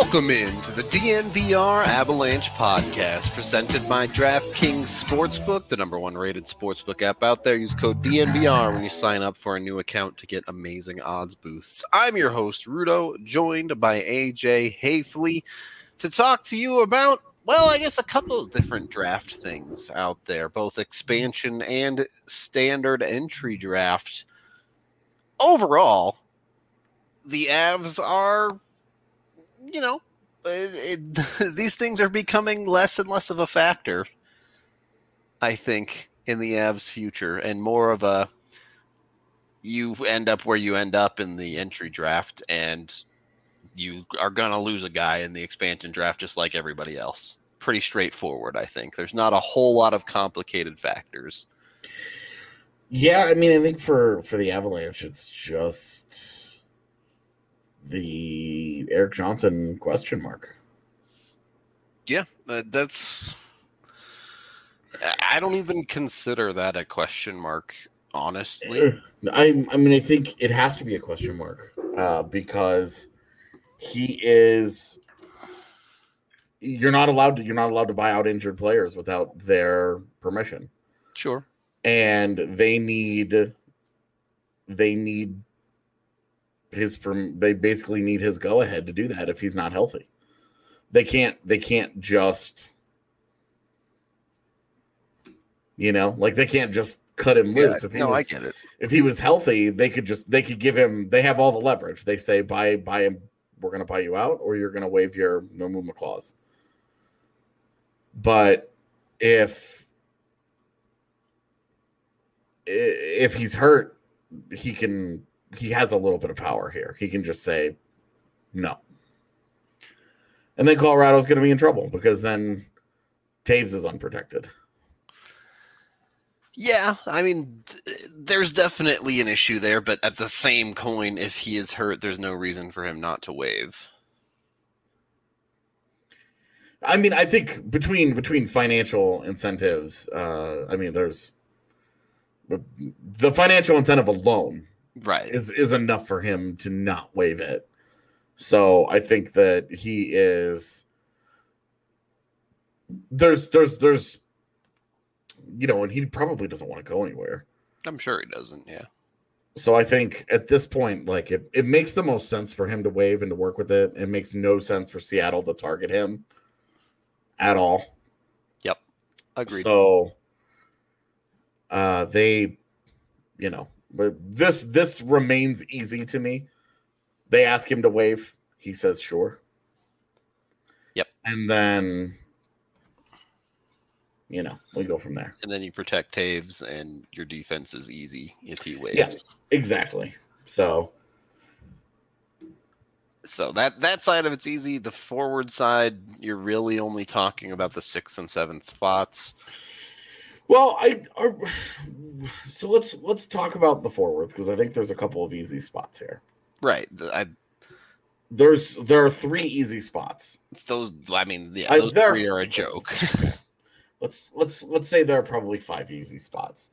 Welcome in to the DNVR Avalanche podcast presented by DraftKings Sportsbook, the number one rated sportsbook app out there. Use code DNVR when you sign up for a new account to get amazing odds boosts. I'm your host, Rudo, joined by AJ Haefele to talk to you about, well, I guess a couple of different draft things out there, both expansion and standard entry draft. Overall, the Avs are you know, it, it, these things are becoming less and less of a factor. I think in the Avs' future, and more of a you end up where you end up in the entry draft, and you are gonna lose a guy in the expansion draft just like everybody else. Pretty straightforward, I think. There's not a whole lot of complicated factors. Yeah, I mean, I think for for the Avalanche, it's just the Erik Johnson question mark. Yeah, that's. I don't even consider that a question mark, honestly. I, I mean, I think it has to be a question mark uh, because he is. You're not allowed to. You're not allowed to buy out injured players without their permission. Sure. And they need. They need his from they basically need his go ahead to do that if he's not healthy. They can't they can't just you know, like they can't just cut him loose. Yeah, if he no, was, I get it. If he was healthy, they could just they could give him they have all the leverage. They say buy buy him we're gonna buy you out or you're gonna waive your no movement clause. But if if he's hurt, he can he has a little bit of power here. He can just say no. And then Colorado's going to be in trouble because then Toews is unprotected. Yeah, I mean, th- there's definitely an issue there, but at the same coin, if he is hurt, there's no reason for him not to waive. I mean, I think between between financial incentives, uh, I mean, there's the financial incentive alone right is is enough for him to not waive it. So I think that he is there's there's there's you know, and he probably doesn't want to go anywhere. I'm sure he doesn't, yeah. So I think at this point, like it, it makes the most sense for him to waive and to work with it. It makes no sense for Seattle to target him at all. Yep. Agreed. So uh they you know, but this this remains easy to me. They ask him to wave. he says sure. Yep. And then you know, we go from there. and then you protect Toews, and your defense is easy if he waves. Yes. Exactly. So So that that side of it's easy. The forward side, you're really only talking about the sixth and seventh spots. Well, I are, so let's let's talk about the forwards because I think there's a couple of easy spots here. Right. I, There's there are three easy spots. those. I mean, yeah, those three are a joke. Let's let's let's say there are probably five easy spots.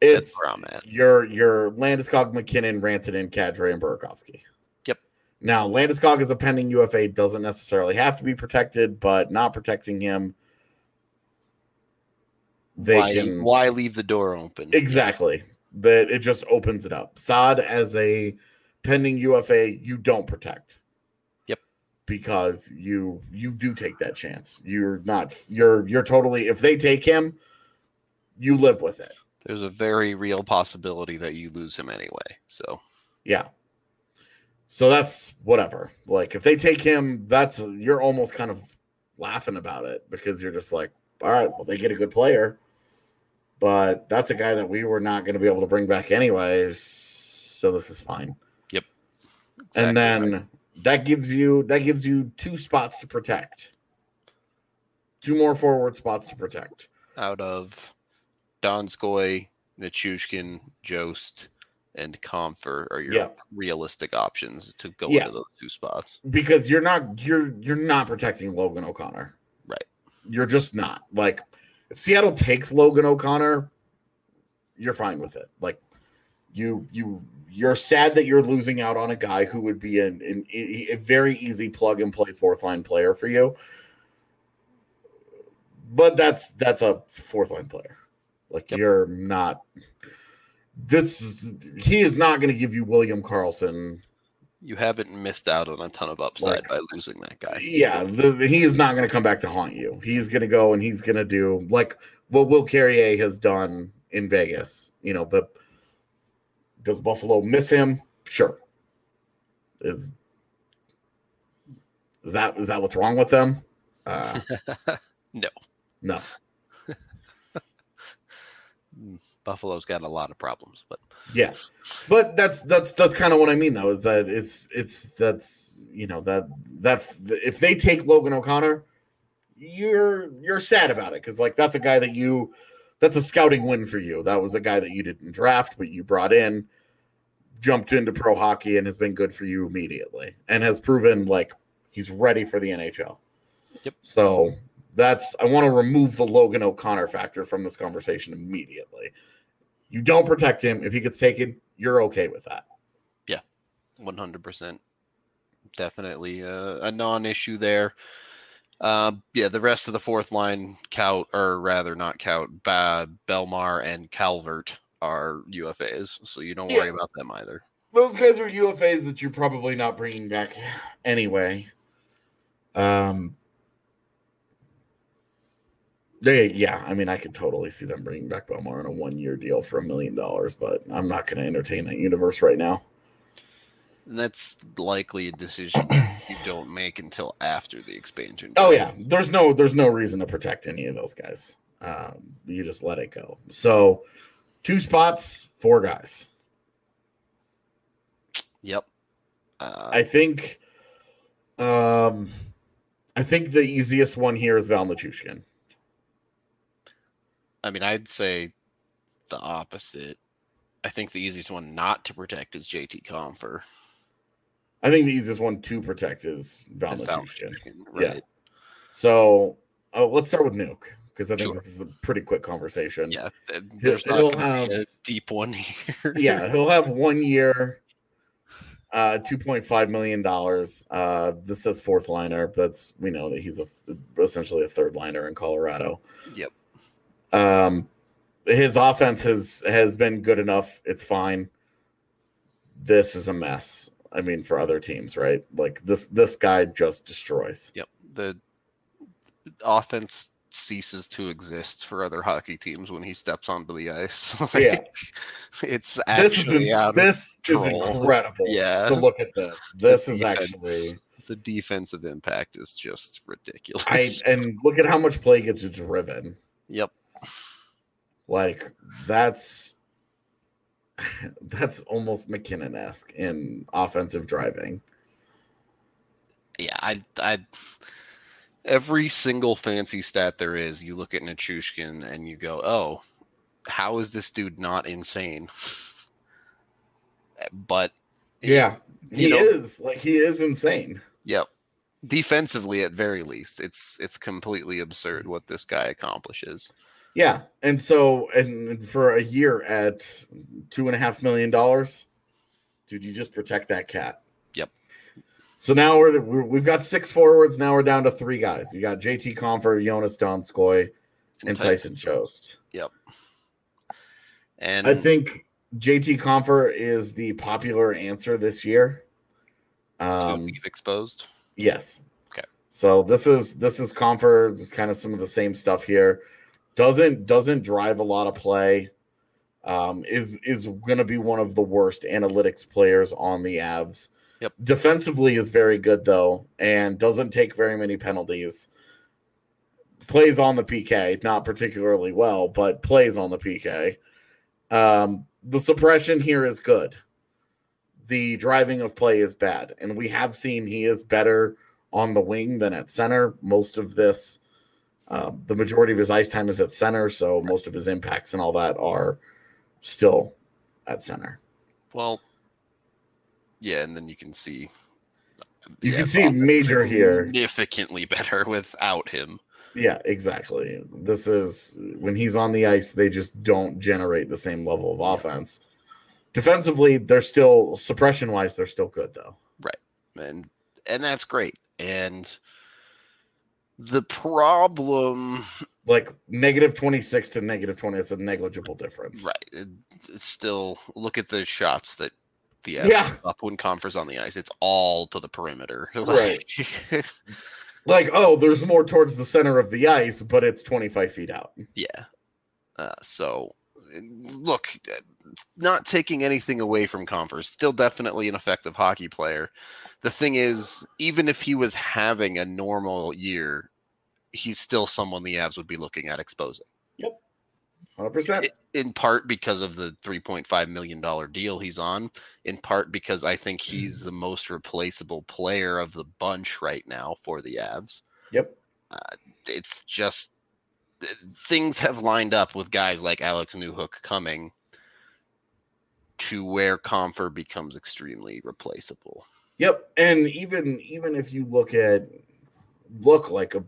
It's where I'm at. your your Landeskog, MacKinnon, Rantanen, Kadri, and Burakovsky. Yep. Now Landeskog is a pending UFA, doesn't necessarily have to be protected, but not protecting him, they Why, can why leave the door open? Exactly. That it just opens it up. Sod as a pending UFA, you don't protect. Yep. Because you you do take that chance. You're not you're you're totally if they take him, you live with it. There's a very real possibility that you lose him anyway. So Yeah. So that's whatever. Like if they take him, that's you're almost kind of laughing about it because you're just like, all right, well, they get a good player, but that's a guy that we were not going to be able to bring back anyways. So this is fine. exactly and then right. that gives you that gives you two spots to protect. Two more forward spots to protect. out of Donskoy, Nichushkin, Jost, and Compher are your Yeah. realistic options to go Yeah. into those two spots. because you're not you're you're not protecting Logan O'Connor. Right. You're just not. Like if Seattle takes Logan O'Connor, you're fine with it. Like you you you're sad that you're losing out on a guy who would be an, an a very easy plug and play fourth line player for you. But that's that's a fourth line player. Like Yep. you're not this is- he is not going to give you William Karlsson You haven't missed out on a ton of upside Like- by losing that guy. Yeah, the, the- he is not going to come back to haunt you. He's going to go and he's going to do like what Will Carrier has done in Vegas. You know, but does Buffalo miss him? Sure. Is is that is that what's wrong with them? Uh, No. no. Buffalo's got a lot of problems, but Yeah, but that's that's that's kind of what I mean though. Is that it's it's that's you know that that if they take Logan O'Connor, you're you're sad about it because like that's a guy that you that's a scouting win for you. That was a guy that you didn't draft, but you brought in, jumped into pro hockey, and has been good for you immediately, and has proven like he's ready for the NHL. Yep. So that's I want to remove the Logan O'Connor factor from this conversation immediately. You don't protect him. If he gets taken, you're okay with that. Yeah, 100% definitely a, a non-issue there. Uh, yeah, the rest of the fourth line, Kaut, or rather not Kaut, ba- Bellemare and Calvert are UFAs, so you don't Yeah. worry about them either. Those guys are UFAs that you're probably not bringing back anyway. Um, they, yeah, I mean, I could totally see them bringing back Bellemare on a one-year deal for a million dollars, but I'm not going to entertain that universe right now. That's likely a decision you don't make until after the expansion. Oh yeah, there's no there's no reason to protect any of those guys. Um, you just let it go. So, two spots, four guys. Yep. Uh, I think, um, I think the easiest one here is Val Nichushkin. I mean, I'd say the opposite. I think the easiest one not to protect is JT Compher. I think the easiest one to protect is Val as Val Nichushkin. Nichushkin, Yeah. So, uh, let's start with Nuke because I think Sure. this is a pretty quick conversation. Yeah. th- There's not he'll be have- a deep one here. yeah, he'll have one year, uh, two point five million dollars. Uh, this says fourth liner, but that's we know that he's a essentially a third liner in Colorado. Yep. Um, his offense has has been good enough. It's fine. This is a mess. I mean, for other teams, right? Like this this guy just destroys. Yep. The offense ceases to exist for other hockey teams when he steps onto the ice. Yeah. it's This is actually out of this is incredible. Yeah. to look at this. This The is defense- actually the defensive impact is just ridiculous. I and look at how much play gets driven. yep. Like that's that's almost MacKinnon esque in offensive driving. Yeah, I I every single fancy stat there is, you look at Nichushkin and you go, "Oh, how is this dude not insane?" But Yeah, he know- is like he is insane. Yep. Defensively, at very least, it's it's completely absurd what this guy accomplishes. Yeah, and so and for a year at two and a half million dollars, dude, you just protect that cat. Yep. So now we're, we're we've got six forwards. Now we're down to three guys. You got JT Compher, Jonas Donskoy, and Tyson Jost. Yep. And I think JT Compher is the popular answer this year. Um, leave exposed. yes. Okay. So this is this is Compher. It's kind of some of the same stuff here. Doesn't doesn't drive a lot of play. Um, is is going to be one of the worst analytics players on the Avs. Yep. Defensively is very good though, and doesn't take very many penalties. Plays on the PK, not particularly well, but plays on the PK. Um, the suppression here is good. The driving of play is bad, and we have seen he is better on the wing than at center. Most of this, uh, the majority of his ice time is at center, so most of his impacts and all that are still at center. Well, yeah, and then you can see You the can see major here. significantly better without him. Yeah, exactly. This is when he's on the ice, they just don't generate the same level of offense. Defensively, they're still suppression wise, they're still good though. Right. And and that's great. And the problem, Like negative 26 to negative 20, it's a negligible difference. right? It's still look at the shots that the Yeah. up when Compher's on the ice. It's all to the perimeter. Right. Like, oh, there's more towards the center of the ice, but it's 25 feet out. yeah. Uh, so look, not taking anything away from Compher, still definitely an effective hockey player. The thing is, even if he was having a normal year, he's still someone the Avs would be looking at exposing. Yep. 100%. I- in part because of the 3.5 million dollar deal he's on in part because i think he's the most replaceable player of the bunch right now for the avs Yep. Uh, it's just things have lined up with guys like alex newhook coming to where Compher becomes extremely replaceable Yep. And even even if you look at look like a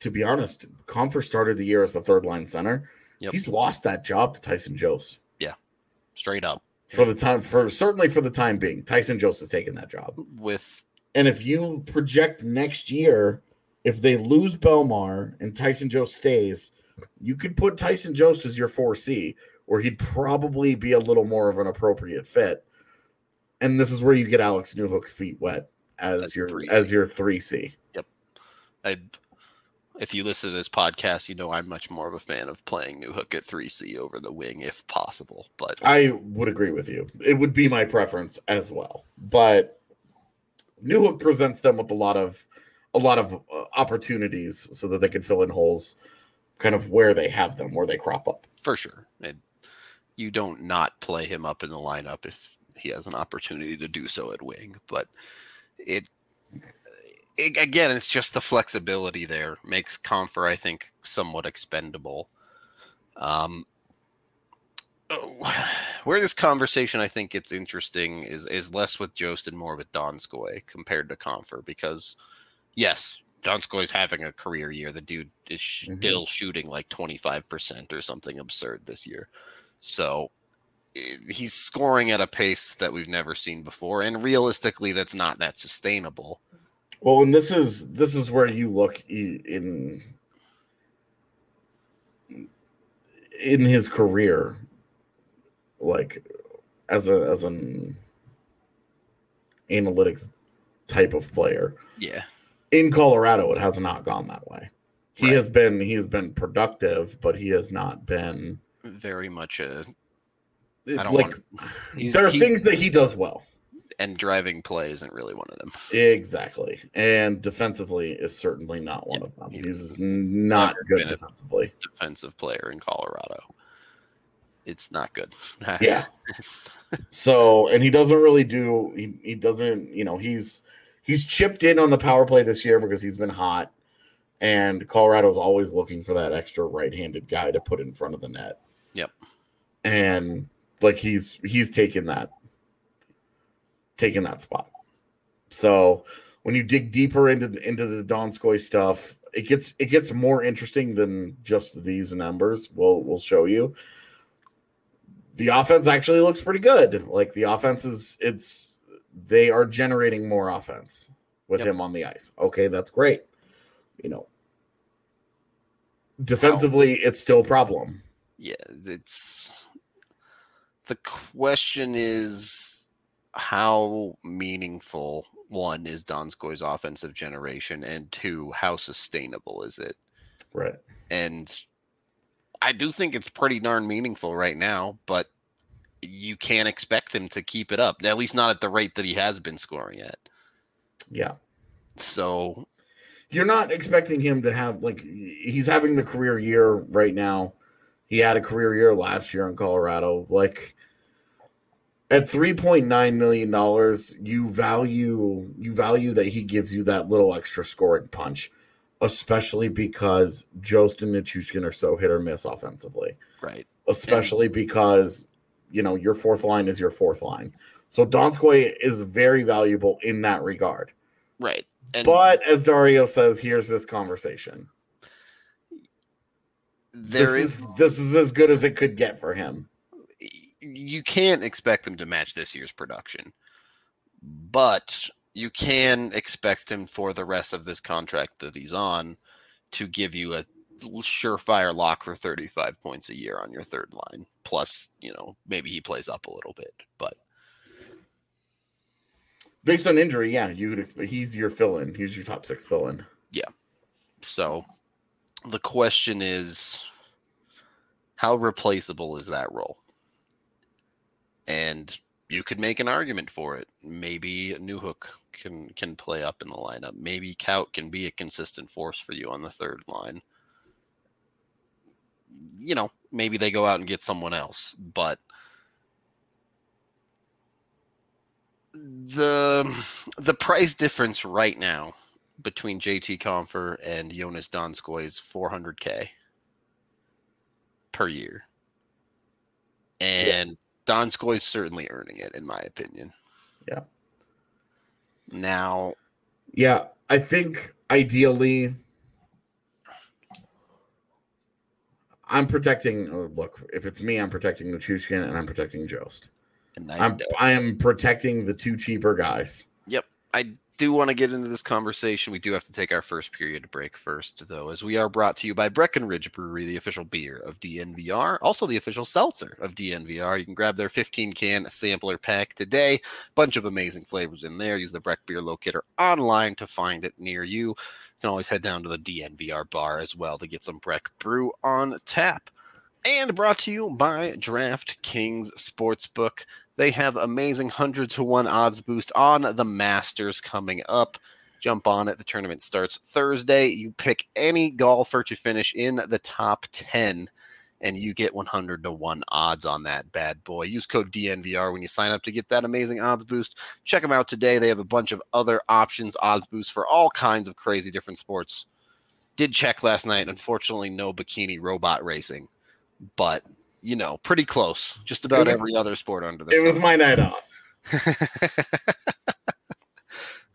to be honest, Compher started the year as the third line center. Yep. He's lost that job to Tyson Jost Yeah, straight up for the time for certainly for the time being. Tyson Jost has taken that job. with And if you project next year, if they lose Bellemare and Tyson Jost stays, you could put Tyson Jost as your 4C, where he'd probably be a little more of an appropriate fit. And this is where you get Alex Newhook's feet wet as As your 3C. as your 3C. I, if you listen to this podcast, you know I'm much more of a fan of playing Newhook at 3C over the wing if possible. But I would agree with you. It would be my preference as well. But Newhook presents them with a lot of a lot of uh, opportunities so that they can fill in holes kind of where they have them, where they crop up. for sure, it, you don't not play him up in the lineup if he has an opportunity to do so at wing. But it, it again, it's just the flexibility there makes Compher, I think, somewhat expendable. Um, oh, where this conversation I think gets interesting is is less with Jost and more with Donskoy compared to Confer because yes, Donskoy's having a career year. The dude is Mhm. still shooting like 25% or something absurd this year. So he's scoring at a pace that we've never seen before and realistically that's not that sustainable. Well, and this is this is where you look in in his career, like as a as an analytics type of player. Yeah. In Colorado, it has not gone that way. He Right. has been he has been productive, but he has not been Very much a like want- he's, there are he- things that he does well. and driving play isn't really one of them. Exactly. And defensively is certainly not one of them. He- He's not Never good defensively. Defensive player in Colorado. It's not good. Yeah. so, and he doesn't really do he, he doesn't, you know, he's he's chipped in on the power play this year because he's been hot. And Colorado's always looking for that extra right-handed guy to put in front of the net. Yep. And like he's he's taken that taken that spot. So when you dig deeper into into the Donskoy stuff, it gets it gets more interesting than just these numbers. We'll we'll show you. The offense actually looks pretty good. Like the offense is it's they are generating more offense with Yep. him on the ice. Okay, that's great. You know, defensively, it's still a problem. Yeah, it's the question is how meaningful one is Donskoy's offensive generation, and two, how sustainable is it? Right. And I do think it's pretty darn meaningful right now, but you can't expect him to keep it up, at least not at the rate that he has been scoring at. Yeah. So You're not expecting him to have like he's having the career year right now. He had a career year last year in Colorado. Like at 3.9 million dollars, you value you value that he gives you that little extra scoring punch, especially because Jost and Nichushkin are so hit or miss offensively. right, especially because you know your fourth line is your fourth line. So Donskoy is very valuable in that regard. right, and But as Dario says, here's this conversation. there this is is this is as good as it could get for him. You can't expect them to match this year's production, but you can expect him for the rest of this contract that he's on to give you a surefire lock for 35 points a year on your third line. Plus, you know, maybe he plays up a little bit, but Based on injury, yeah, you would expect he's your fill-in. He's your top six fill-in. Yeah. So the question is how replaceable is that role? And you could make an argument for it. Maybe Newhook can can play up in the lineup. Maybe Kaut can be a consistent force for you on the third line. You know, maybe they go out and get someone else, but the the price difference right now between JT Compher and Jonas Donskoy is 400k per year. And Donskoy is certainly earning it in my opinion. Yeah. Now, Yeah, I think ideally I'm protecting oh, look, if it's me, I'm protecting the Nichushkin and I'm protecting Jost. and I, I'm I am protecting the two cheaper guys. Yep. I do want to get into this conversation. We do have to take our first period break first, though, as we are brought to you by Breckenridge Brewery, the official beer of DNVR, also the official seltzer of DNVR. You can grab their 15 can sampler pack today. Bunch of amazing flavors in there. Use the Breck Beer Locator online to find it near you. You can always head down to the DNVR bar as well to get some Breck Brew on tap. And brought to you by DraftKings Sportsbook. They have amazing 100 to 1 odds boost on the Masters coming up. Jump on it. The tournament starts Thursday. You pick any golfer to finish in the top 10, and you get 100 to 1 odds on that bad boy. Use code DNVR when you sign up to get that amazing odds boost. Check them out today. They have a bunch of other options, odds boosts for all kinds of crazy different sports. Did check last night. Unfortunately, no bikini robot racing, but you know, pretty close. Just about was- every other sport under the It sun. was my night off.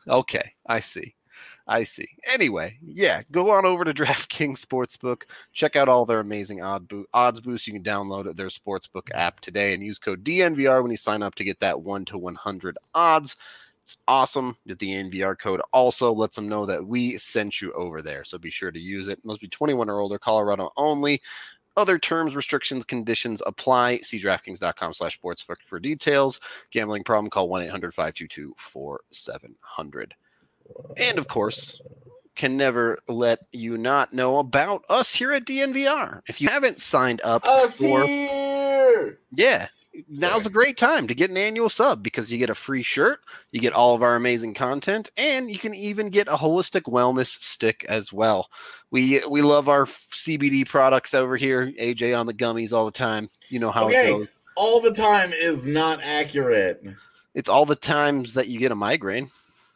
okay, I see. I see. Anyway, yeah, go on over to DraftKings Sportsbook. Check out all their amazing odds boosts. You can download their sportsbook app today and use code DNVR when you sign up to get that 1 to 100 odds. It's awesome. that The DNVR code also lets them know that we sent you over there. So be sure to use it. Must be 21 or older, Colorado only. Other terms, restrictions, conditions apply. See DraftKings.com slash sportsbook for details. Gambling problem, call 1 800 522 4700. And of course, can never let you not know about us here at DNVR. If you haven't signed up Us for here. yeah, now's a great time to get an annual sub because you get a free shirt, you get all of our amazing content, and you can even get a holistic wellness stick as well. We we love our CBD products over here. AJ on the gummies all the time. You know how Okay. it goes. All the time is not accurate. It's all the times that you get a migraine.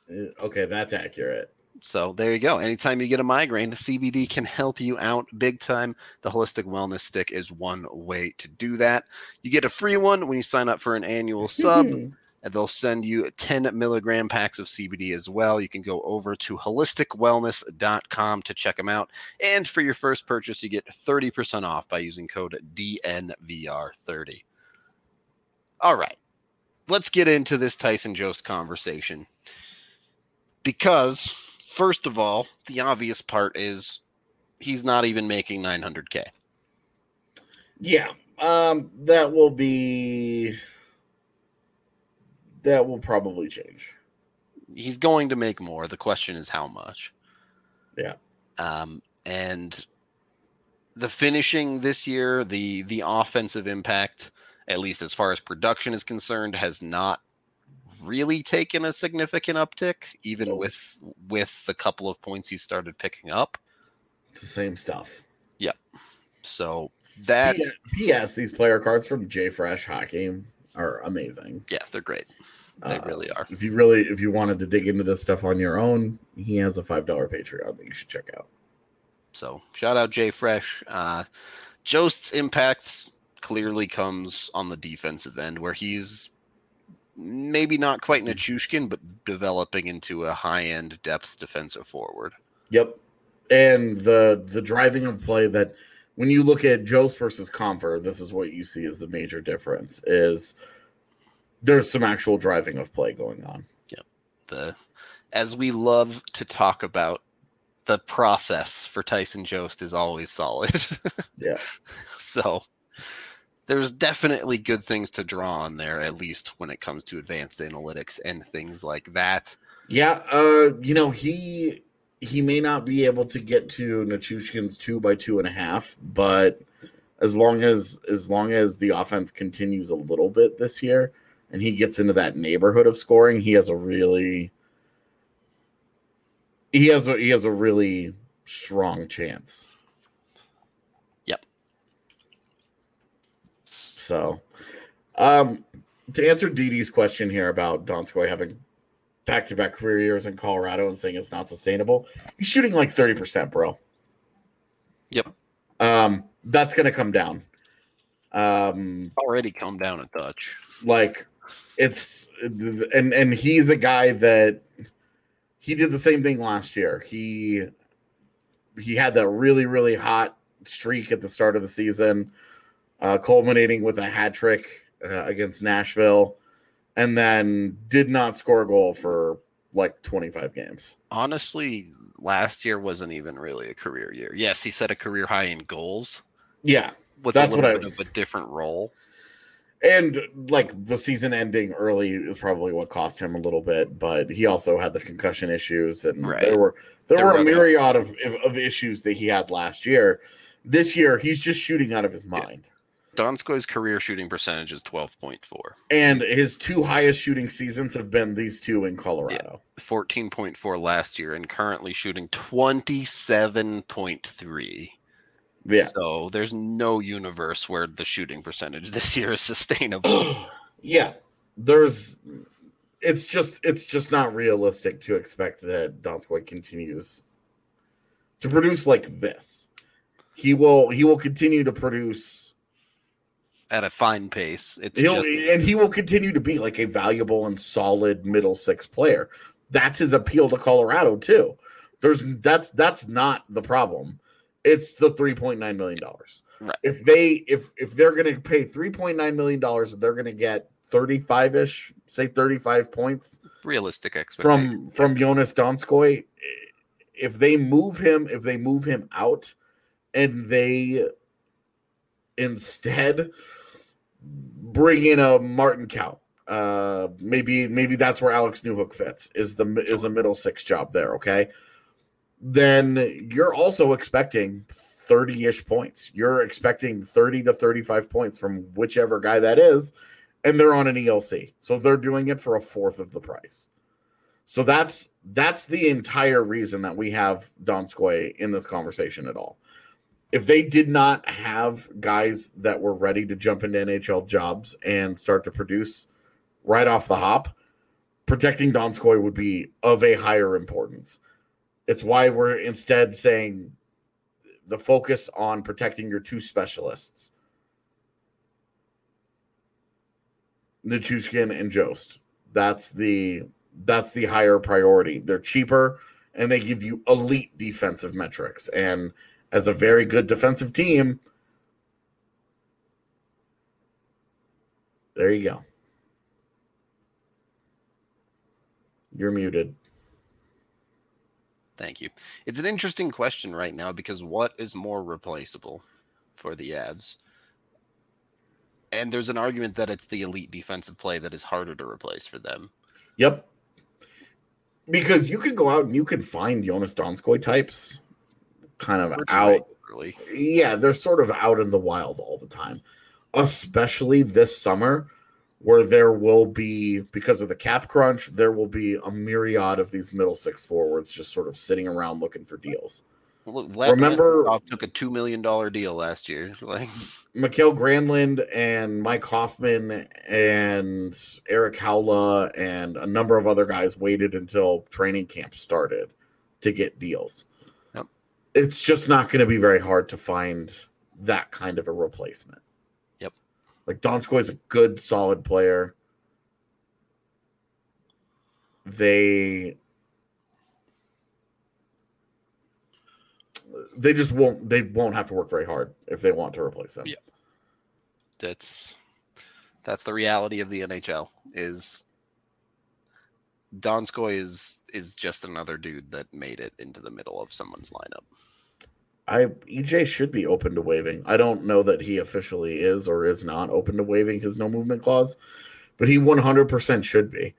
Uh, Okay, that's accurate. So there you go. Anytime you get a migraine, the CBD can help you out big time. The holistic wellness stick is one way to do that. You get a free one when you sign up for an annual sub. Hmm. and they'll send you 10 milligram packs of CBD as well. You can go over to holisticwellness.com to check them out. And for your first purchase, you get 30% off by using code DNVR30. All right, let's get into this Tyson Jost conversation. Because, first of all, the obvious part is he's not even making 900K. Yeah, um, that will be that will probably change. he's going to make more. The question is how much. Yeah. Um, and the finishing this year, the the offensive impact, at least as far as production is concerned, has not really taken a significant uptick, even with with the couple of points he started picking up. It's the same stuff. Yep. So that P.S. These player cards from J Fresh Hockey are amazing. yeah, they're great. They Uh, really are. If you really, if you wanted to dig into this stuff on your own, he has a five dollar Patreon that you should check out. So shout out Jay Fresh. Uh, Jost's impact clearly comes on the defensive end, where he's maybe not quite Nichushkin, hmm. but developing into a high end depth defensive forward. Yep, and the the driving of play that when you look at Jost versus Compher, this is what you see as the major difference is there's some actual driving of play going on. Yep. The as we love to talk about, the process for Tyson Jost is always solid. Yeah. So there's definitely good things to draw on there, at least when it comes to advanced analytics and things like that. Yeah, uh, you know, he he may not be able to get to Nichushkin's two by two and a half, but as long as as long as the offense continues a little bit this year and he gets into that neighborhood of scoring, he has a really he has a he has a really strong chance. Yep. So um to answer Dee Dee's question here about Donskoy having back to back career years in Colorado and saying it's not sustainable, he's shooting like 30%, bro. Yep. Um, that's gonna come down. Um, Already come down a touch. like it's and and he's a guy that he did the same thing last year. He he had that really, really hot streak at the start of the season, uh, culminating with a hat trick uh, against Nashville, and then did not score a goal for like 25 games. Honestly, last year wasn't even really a career year. Yes, he set a career high in goals Yeah. with That's a little what I- bit of a different role. And like the season ending early is probably what cost him a little bit, but he also had the concussion issues, and Right. there were there There were a myriad of, of of issues that he had last year. This year, he's just shooting out of his mind, Donskoy's career shooting percentage is 12.4, and his two highest shooting seasons have been these two in Colorado. 14.4 last year, and currently shooting 27.3. Yeah, So there's no universe where the shooting percentage this year is sustainable. yeah. There's, it's just it's just not realistic to expect that Donskoy continues to produce like this. He will he will continue to produce At a fine pace. It's He'll, just and he will continue to be like a valuable and solid middle six player. That's his appeal to Colorado too. There's that's that's not the problem. It's the three point nine million dollars. Right. If they if if they're going to pay three point nine million dollars, they're going to get thirty five ish, say thirty five points realistic expectation. from from Jonas Donskoy. If they move him, if they move him out, and they instead bring in a Martin Kaut. uh, maybe maybe that's where Alex Newhook fits. Is the is a middle six job there? Okay, then you're also expecting 30 ish points. You're expecting 30 to 35 points from whichever guy that is, and they're on an ELC. So they're doing it for a fourth of the price. So that's that's the entire reason that we have Donskoy in this conversation at all. If they did not have guys that were ready to jump into NHL jobs and start to produce right off the hop, protecting Donskoy would be of a higher importance. It's why we're instead saying the focus on protecting your two specialists, Nichushkin and Jost. That's the that's the higher priority. They're cheaper and they give you elite defensive metrics. And as a very good defensive team, there you go. You're muted. Thank you. It's an interesting question right now because what is more replaceable for the Avs? And there's an argument that it's the elite defensive play that is harder to replace for them. Yep. Because you could go out and you could find Jonas Donskoy types kind of Pretty out. regularly. Yeah, they're sort of out in the wild all the time, especially this summer, where there will be, because of the cap crunch, there will be a myriad of these middle six forwards just sort of sitting around looking for deals. Look, Vlad Remember- Nesterov took a two million dollar deal last year. Like, Mikael Granlund and Mike Hoffman and Erik Haula and a number of other guys waited until training camp started to get deals. Yep. It's just not going to be very hard to find that kind of a replacement. Yep. Like Donskoy is a good, solid player. They they just won't they won't have to work very hard if they want to replace him. Yeah. that's that's the reality of the NHL. Is Donskoy is is just another dude that made it into the middle of someone's lineup. I EJ should be open to waiving. I don't know that he officially is or is not open to waiving his no movement clause, but he 100% should be.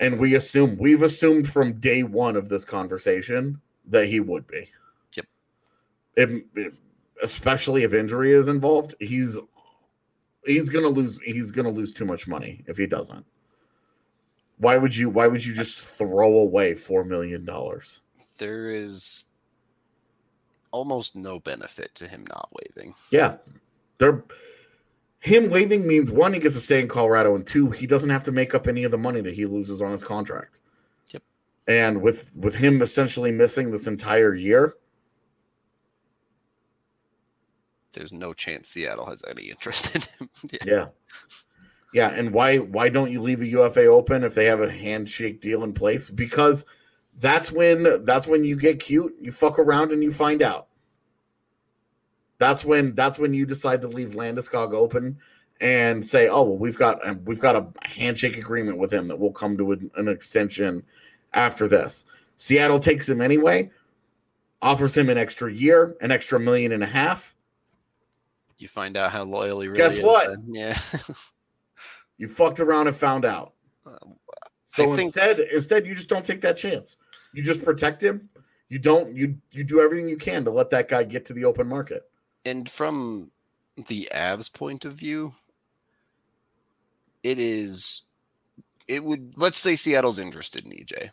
And we assume we've assumed from day 1 of this conversation that he would be. Yep. If- if- especially if injury is involved, he's he's going to lose he's going to lose too much money if he doesn't. Why would you why would you just throw away 4 million dollars? There is almost no benefit to him not waving. Yeah. They're him waving means one, he gets to stay in Colorado, and two, he doesn't have to make up any of the money that he loses on his contract. Yep. And with with him essentially missing this entire year, There's no chance Seattle has any interest in him. Yeah. yeah. Yeah, and why why don't you leave a UFA open if they have a handshake deal in place? Because that's when that's when you get cute, you fuck around and you find out. That's when that's when you decide to leave Landeskog open and say, "Oh, well, we've got um, we've got a handshake agreement with him that will come to an, an extension after this." Seattle takes him anyway, offers him an extra year, an extra million and a half. You find out how loyal he really Guess is. what? then. Yeah. You fucked around and found out. Um, So I think- instead, instead, you just don't take that chance. You just protect him. You don't. You you do everything you can to let that guy get to the open market. and from the Avs point of view, it is it would let's say Seattle's interested in EJ.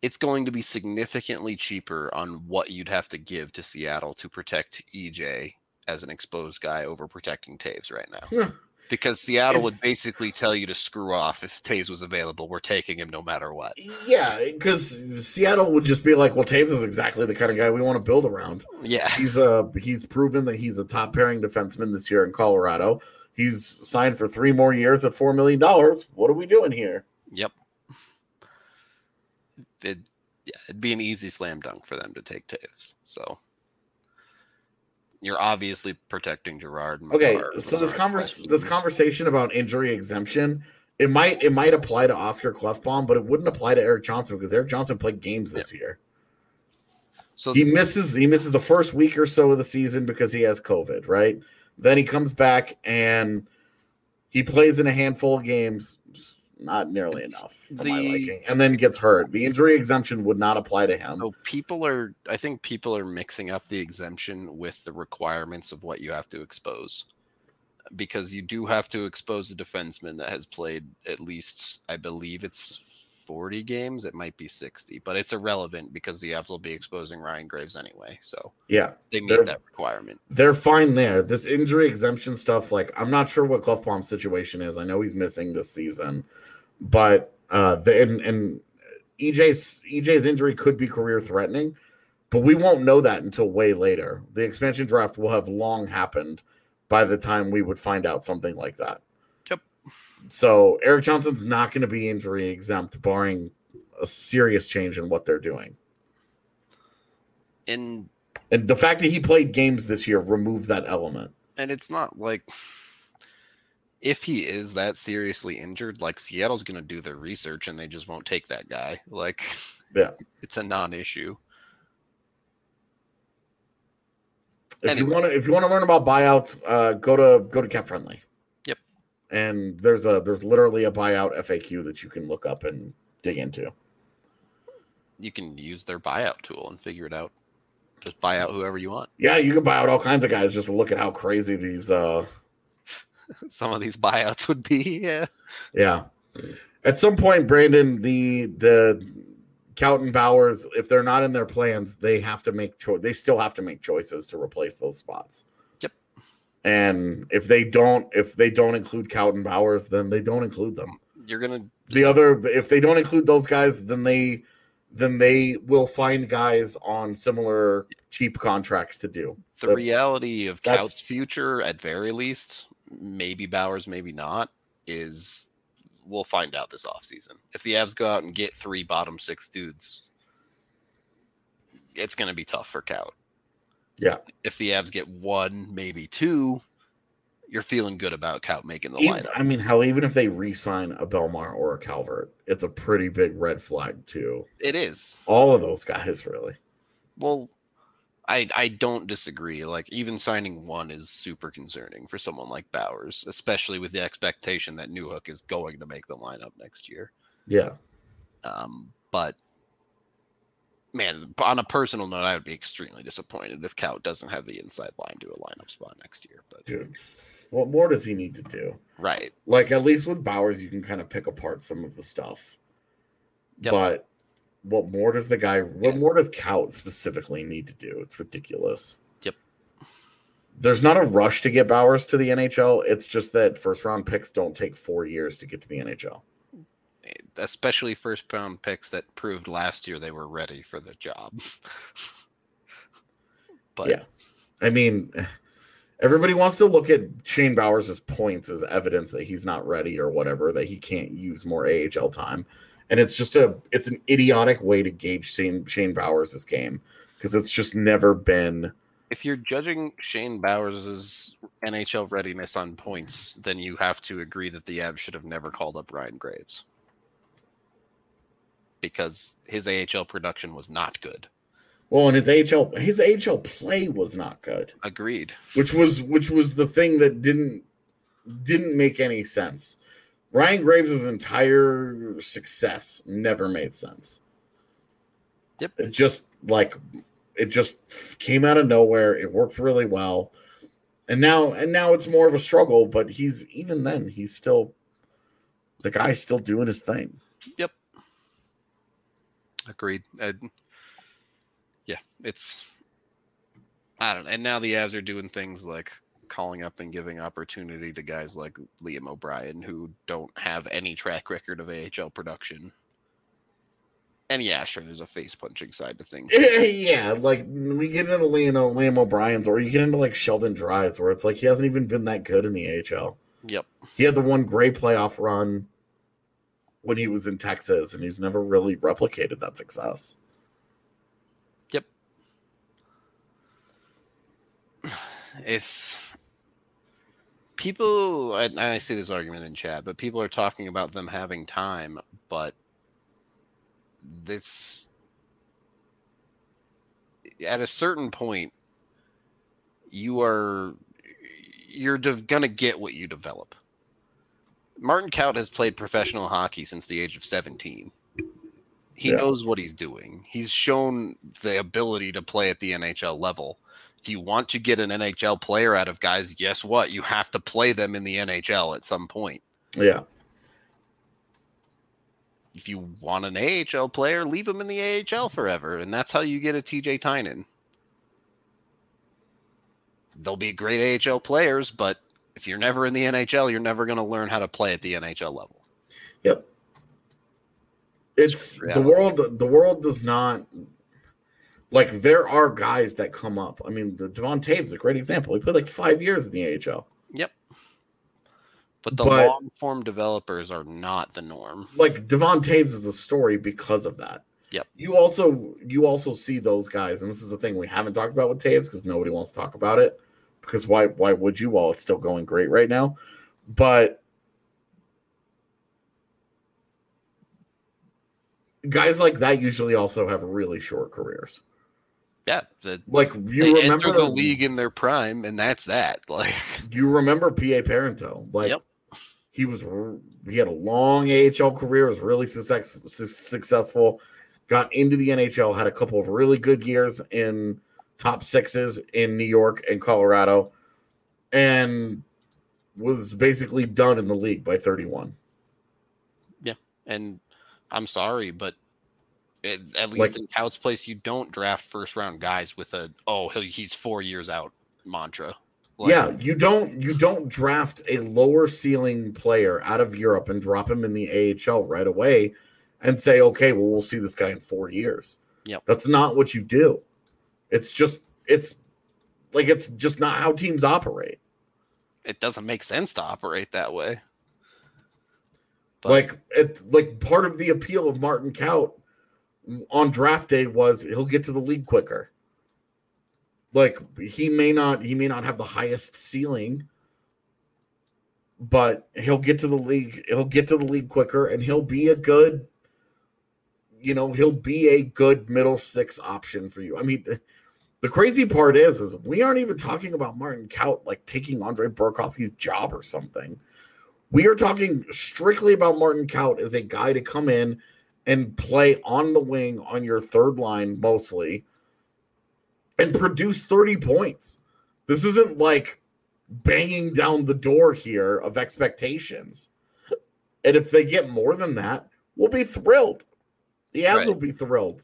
It's going to be significantly cheaper on what you'd have to give to Seattle to protect EJ as an exposed guy over protecting Toews right now. Because Seattle would basically tell you to screw off if Toews was available. We're taking him no matter what. Yeah, because Seattle would just be like, "Well, Toews is exactly the kind of guy we want to build around. Yeah. He's uh he's proven that he's a top pairing defenseman this year in Colorado. He's signed for three more years at four million dollars. What are we doing here? Yep. It, yeah, it'd be an easy slam dunk for them to take Toews. So you're obviously protecting Gerard. Okay, so this aren't convers this conversation about injury exemption, it might it might apply to Oscar Klefbom, but it wouldn't apply to Erik Johnson because Erik Johnson played games this year. So He misses he misses the first week or so of the season because he has COVID, right? Then he comes back and he plays in a handful of games, not nearly It's- enough. for my The- liking, and then gets hurt. The injury exemption would not apply to him. So people are, I think people are mixing up the exemption with the requirements of what you have to expose, because you do have to expose a defenseman that has played at least, I believe it's forty games. It might be sixty, but it's irrelevant because the Avs will be exposing Ryan Graves anyway, so Yeah, they meet that requirement. they're fine there. This injury exemption stuff, like I'm not sure what Klefbom's situation is. I know he's missing this season, but uh, the and, and EJ's EJ's injury could be career threatening, but we won't know that until way later. The expansion draft will have long happened by the time we would find out something like that. Yep. So Erik Johnson's not going to be injury exempt, barring a serious change in what they're doing. And And the fact that he played games this year removes that element. and it's not like if he is that seriously injured, like Seattle's going to do their research and they just won't take that guy. Like, Yeah. it's a non-issue. If Anyway. you want to, if you want to learn about buyouts, uh, go to go to Cap Friendly. Yep. And there's a there's literally a buyout FAQ that you can look up and dig into. You can use their buyout tool and figure it out. Just buy out whoever you want. Yeah, you can buy out all kinds of guys. Just look at how crazy these. uh Some of these buyouts would be, yeah. Yeah. At some point, Brandon, the the Kaut Bowers, if they're not in their plans, they have to make choice. They still have to make choices to replace those spots. Yep. And if they don't, if they don't include Kaut Bowers, then they don't include them. You're gonna The other, if they don't include those guys, then they then they will find guys on similar cheap contracts to do. the reality of Kaut's future, at very least, maybe Bowers, maybe not, is we'll find out this offseason. If the Avs go out and get three bottom six dudes, it's going to be tough for Kaut. Yeah. If the Avs get one, maybe two, you're feeling good about Kaut making the Even- lineup. I mean, hell, even if they re-sign a Bellemare or a Calvert, it's a pretty big red flag too. It is. All of those guys, really. Well, I I don't disagree. Like even signing one is super concerning for someone like Bowers, especially with the expectation that Newhook is going to make the lineup next year. Yeah. Um, but man, on a personal note, I would be extremely disappointed if Kaut doesn't have the inside line to a lineup spot next year. But Dude, what more does he need to do? right, Like, at least with Bowers, you can kind of pick apart some of the stuff. Yep. But what more does the guy, what more does Kaut specifically need to do? It's ridiculous. Yep. There's not a rush to get Bowers to the NHL. It's just that first round picks don't take four years to get to the NHL. especially first round picks that proved last year they were ready for the job. but Yeah. I mean, everybody wants to look at Shane Bowers' points as evidence that he's not ready or whatever, that he can't use more AHL time. And it's just a it's an idiotic way to gauge Shane Shane Bowers' game because it's just never been if you're judging Shane Bowers' NHL readiness on points, then you have to agree that the Avs should have never called up Ryan Graves because his AHL production was not good. well, and his AHL his AHL play was not good, Agreed. which was which was the thing that didn't didn't make any sense. Ryan Graves' entire success never made sense. Yep. It just like it just came out of nowhere. It worked really well. And now and now it's more of a struggle, but he's even then he's still the guy's still doing his thing. Yep. Agreed. Yeah, it's I don't know. And now the Avs are doing things like calling up and giving opportunity to guys like Liam O'Brien who don't have any track record of AHL production. And yeah, sure, there's a face punching side to things. yeah, like we get into Liam, O'Brien's or you get into like Sheldon Dries where it's like he hasn't even been that good in the AHL. Yep. He had the one great playoff run when he was in Texas, and he's never really replicated that success. Yep, it's people and I see this argument in chat, but people are talking about them having time, but this at a certain point you are you're de- gonna get what you develop Martin Kaut has played professional hockey since the age of 17. He Yeah. knows what he's doing. He's shown the ability to play at the NHL level. If you want to get an NHL player out of guys, guess what? You have to play them in the NHL at some point. Yeah. If you want an AHL player, leave them in the AHL forever. And that's how you get a TJ Tynan. They'll be great AHL players, but if you're never in the NHL, you're never going to learn how to play at the NHL level. Yep. It's the world. The world does not like. There are guys that come up. I mean, the Devon Toews, a great example. He played like five years in the AHL. Yep. But the But- long form developers are not the norm. Like Devon Toews is a story because of that. Yep. You also you also see those guys, and this is the thing we haven't talked about with Toews because nobody wants to talk about it. Because why why would you? While it's still going great right now, but guys like that usually also have really short careers. Yeah, the, Like you remember the league in their prime, and that's that. Like, You remember PA Parenteau? Like Yep. he was he had a long AHL career, was really success, successful, got into the NHL, had a couple of really good years in top sixes in New York and Colorado, and was basically done in the league by 31. Yeah, and I'm sorry, but it, at least Like- in Kaut's place, you don't draft first round guys with a oh he's four years out mantra. Like, yeah, you don't you don't draft a lower ceiling player out of Europe and drop him in the AHL right away and say, okay, well, we'll see this guy in four years. Yep. That's not what you do. It's just it's like it's just not how teams operate. it doesn't make sense to operate that way. But like it like part of the appeal of Martin Kaut on draft day was he'll get to the league quicker. Like he may not he may not have the highest ceiling, but he'll get to the league, he'll get to the league quicker and he'll be a good you know, he'll be a good middle six option for you. I mean, the crazy part is is we aren't even talking about Martin Kaut like taking Andre Burakovsky's job or something. We are talking strictly about Martin Kaut as a guy to come in and play on the wing on your third line mostly and produce 30 points. This isn't like banging down the door here of expectations. And if they get more than that, we'll be thrilled. The Avs Right. will be thrilled.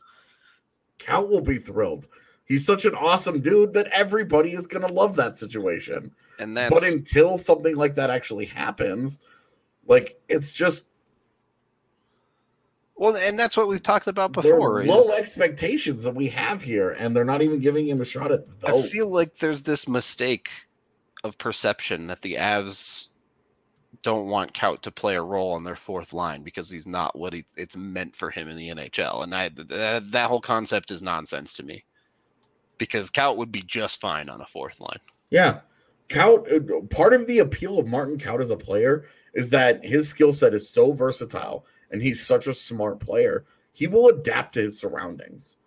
Kaut will be thrilled. He's such an awesome dude that everybody is going to love that situation and that's but until something like that actually happens, like it's just well, and that's what we've talked about before. is- low expectations that we have here, and they're not even giving him a shot at I feel like there's this mistake of perception that the Avs don't want Kaut to play a role on their fourth line because he's not what he, it's meant for him in the NHL, and I, that that whole concept is nonsense to me. Because Kaut would be just fine on a fourth line. yeah, Kaut. uh, Part of the appeal of Martin Kaut as a player is that his skill set is so versatile, and he's such a smart player. He will adapt to his surroundings.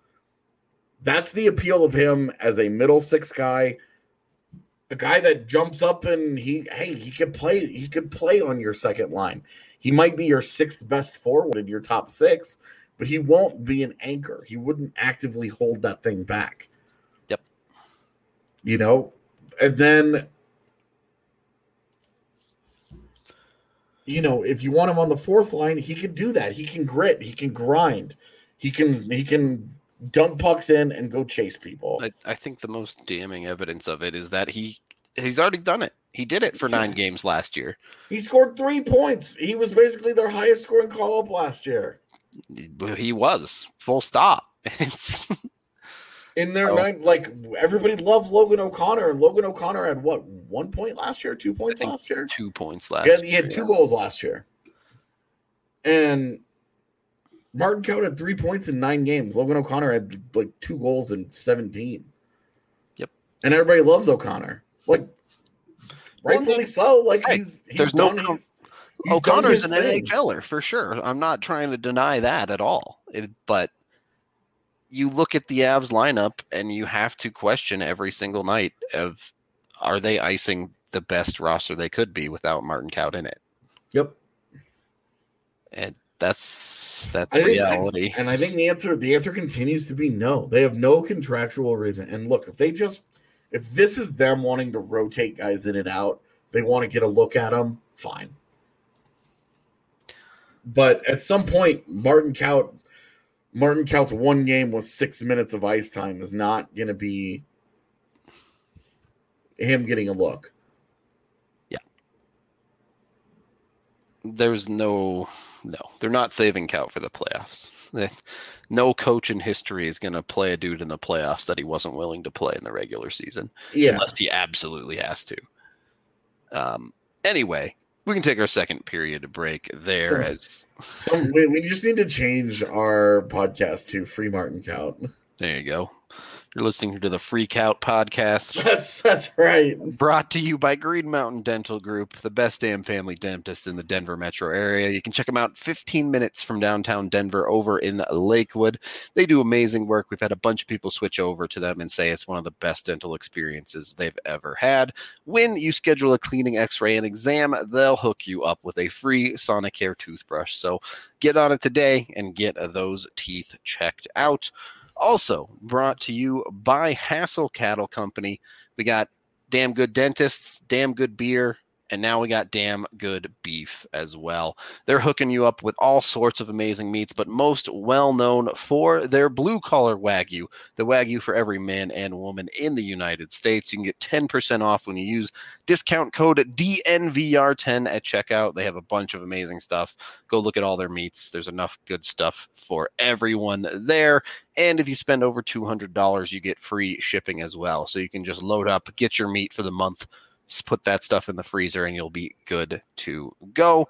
That's the appeal of him as a middle six guy, a guy that jumps up and he hey he could play he could play on your second line. He might be your sixth best forward in your top six, but he won't be an anchor. He wouldn't actively hold that thing back. Yep. You know, and then you know, if you want him on the fourth line, he can do that. He can grit, he can grind, he can he can dump pucks in and go chase people. I, I think the most damning evidence of it is that he he's already done it. He did it for nine games last year. He scored three points. He was basically their highest scoring call up last year. He was full stop. It's In their Oh. nine, like everybody loves Logan O'Connor, and Logan O'Connor had what one point last year, two points last year. two points last. Had, he had year, two yeah. goals last year, and Martin Kaut had three points in nine games. Logan O'Connor had like two goals in seventeen. Yep. and everybody loves O'Connor, like Well, rightfully they- so. Like right. he's, he's There's no done com- his- he's O'Connor's an thing. NHLer for sure. I'm not trying to deny that at all. It- but you look at the Avs lineup and you have to question every single night of are they icing the best roster they could be without Martin Kaut in it? Yep. And that's that's I think- reality. And I think the answer the answer continues to be no. They have no contractual reason. And look, if they just if this is them wanting to rotate guys in and out, they want to get a look at them, fine. But at some point, Martin Kaut Martin Kaut's one game was six minutes of ice time is not gonna be him getting a look. Yeah. There's no no. They're not saving Kaut for the playoffs. No coach in history is going to play a dude in the playoffs that he wasn't willing to play in the regular season. Yeah. unless he absolutely has to. Um, anyway, we can take our second period break there. So- as Some we, we just need to change our podcast to Free Martin Kaut. there you go. You're listening to the Freak Out podcast, That's that's right. brought to you by Green Mountain Dental Group, the best damn family dentist in the Denver metro area. You can check them out 15 minutes from downtown Denver over in Lakewood. They do amazing work. We've had a bunch of people switch over to them and say it's one of the best dental experiences they've ever had. When you schedule a cleaning, x ray, and exam, they'll hook you up with a free Sonicare toothbrush. So get on it today and get those teeth checked out. Also brought to you by Hassel Cattle Company. We got damn good dentists, damn good beer, and now we got damn good beef as well. They're hooking you up with all sorts of amazing meats, but most well known for their blue collar Wagyu, the Wagyu for every man and woman in the United States. You can get 10% off when you use discount code DNVR10 at checkout. They have a bunch of amazing stuff. Go look at all their meats. There's enough good stuff for everyone there. And if you spend over $200, you get free shipping as well. So you can just load up, get your meat for the month, just put that stuff in the freezer, and you'll be good to go.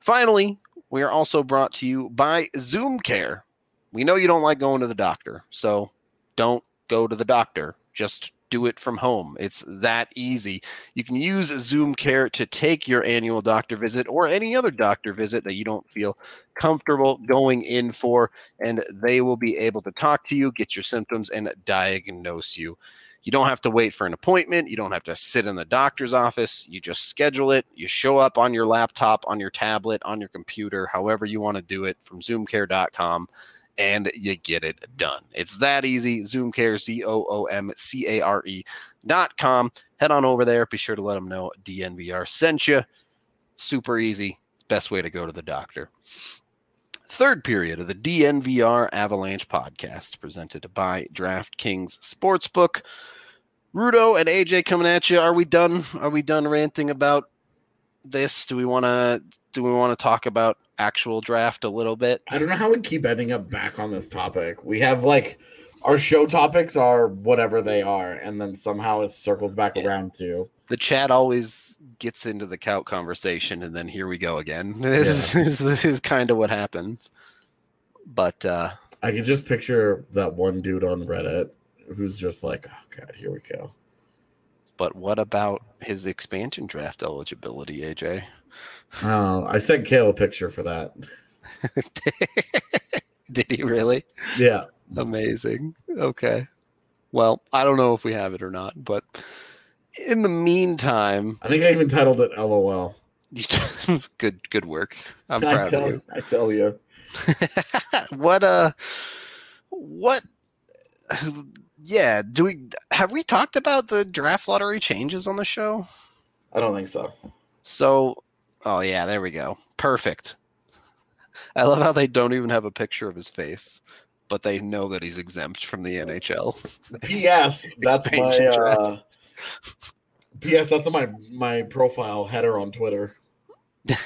Finally, we are also brought to you by Zoom Care. We know you don't like going to the doctor, so don't go to the doctor. Just do it from home. It's that easy. You can use Zoom Care to take your annual doctor visit or any other doctor visit that you don't feel comfortable going in for, and they will be able to talk to you, get your symptoms, and diagnose you. You don't have to wait for an appointment. You don't have to sit in the doctor's office. You just schedule it. You show up on your laptop, on your tablet, on your computer, however you want to do it from zoomcare.com and you get it done. It's that easy. Zoomcare, Z O O M C A R E dot com. Head on over there. Be sure to let them know DNVR sent you. Super easy. Best way to go to the doctor. Third period of the DNVR Avalanche podcast presented by DraftKings Sportsbook. Rudo and AJ coming at you. Are we done? Are we done ranting about this? Do we want to do we want to talk about actual draft a little bit? I don't know how we keep ending up back on this topic. We have like our show topics are whatever they are, and then somehow it circles back Yeah. around to the chat always gets into the Kaut conversation and then here we go again. This is, this is kind of what happens. But uh I can just picture that one dude on Reddit who's just like, oh god, here we go. but what about his expansion draft eligibility aj Oh, I sent Kale a picture for that. did he really? Yeah. amazing. Okay. Well i don't know if we have it or not but in the meantime I think I even titled it LOL. good good work i'm I proud tell, of you I tell you. what uh what yeah do we have we talked about the draft lottery changes on the show I don't think so. so oh yeah there we go perfect i love how they don't even have a picture of his face but they know that he's exempt from the nhl P.S. That's my uh P.S. That's my my profile header on Twitter.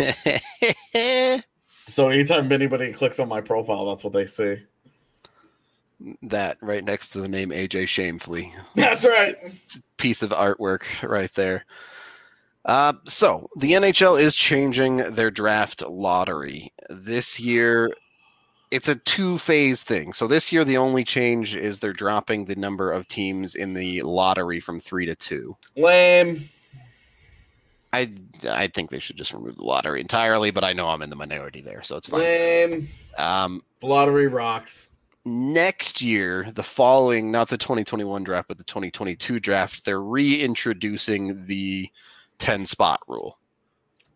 So anytime anybody clicks on my profile, that's what they see. that right next to the name aj shamefully That's right. piece of artwork right there. Uh, so the NHL is changing their draft lottery this year. It's a two-phase thing. So this year, the only change is they're dropping the number of teams in the lottery from three to two. Lame. I I think they should just remove the lottery entirely, but I know I'm in the minority there, so it's fine. Lame. Um, Lottery rocks. next year, the following, not the 2021 draft, but the 2022 draft, they're reintroducing the 10 spot rule.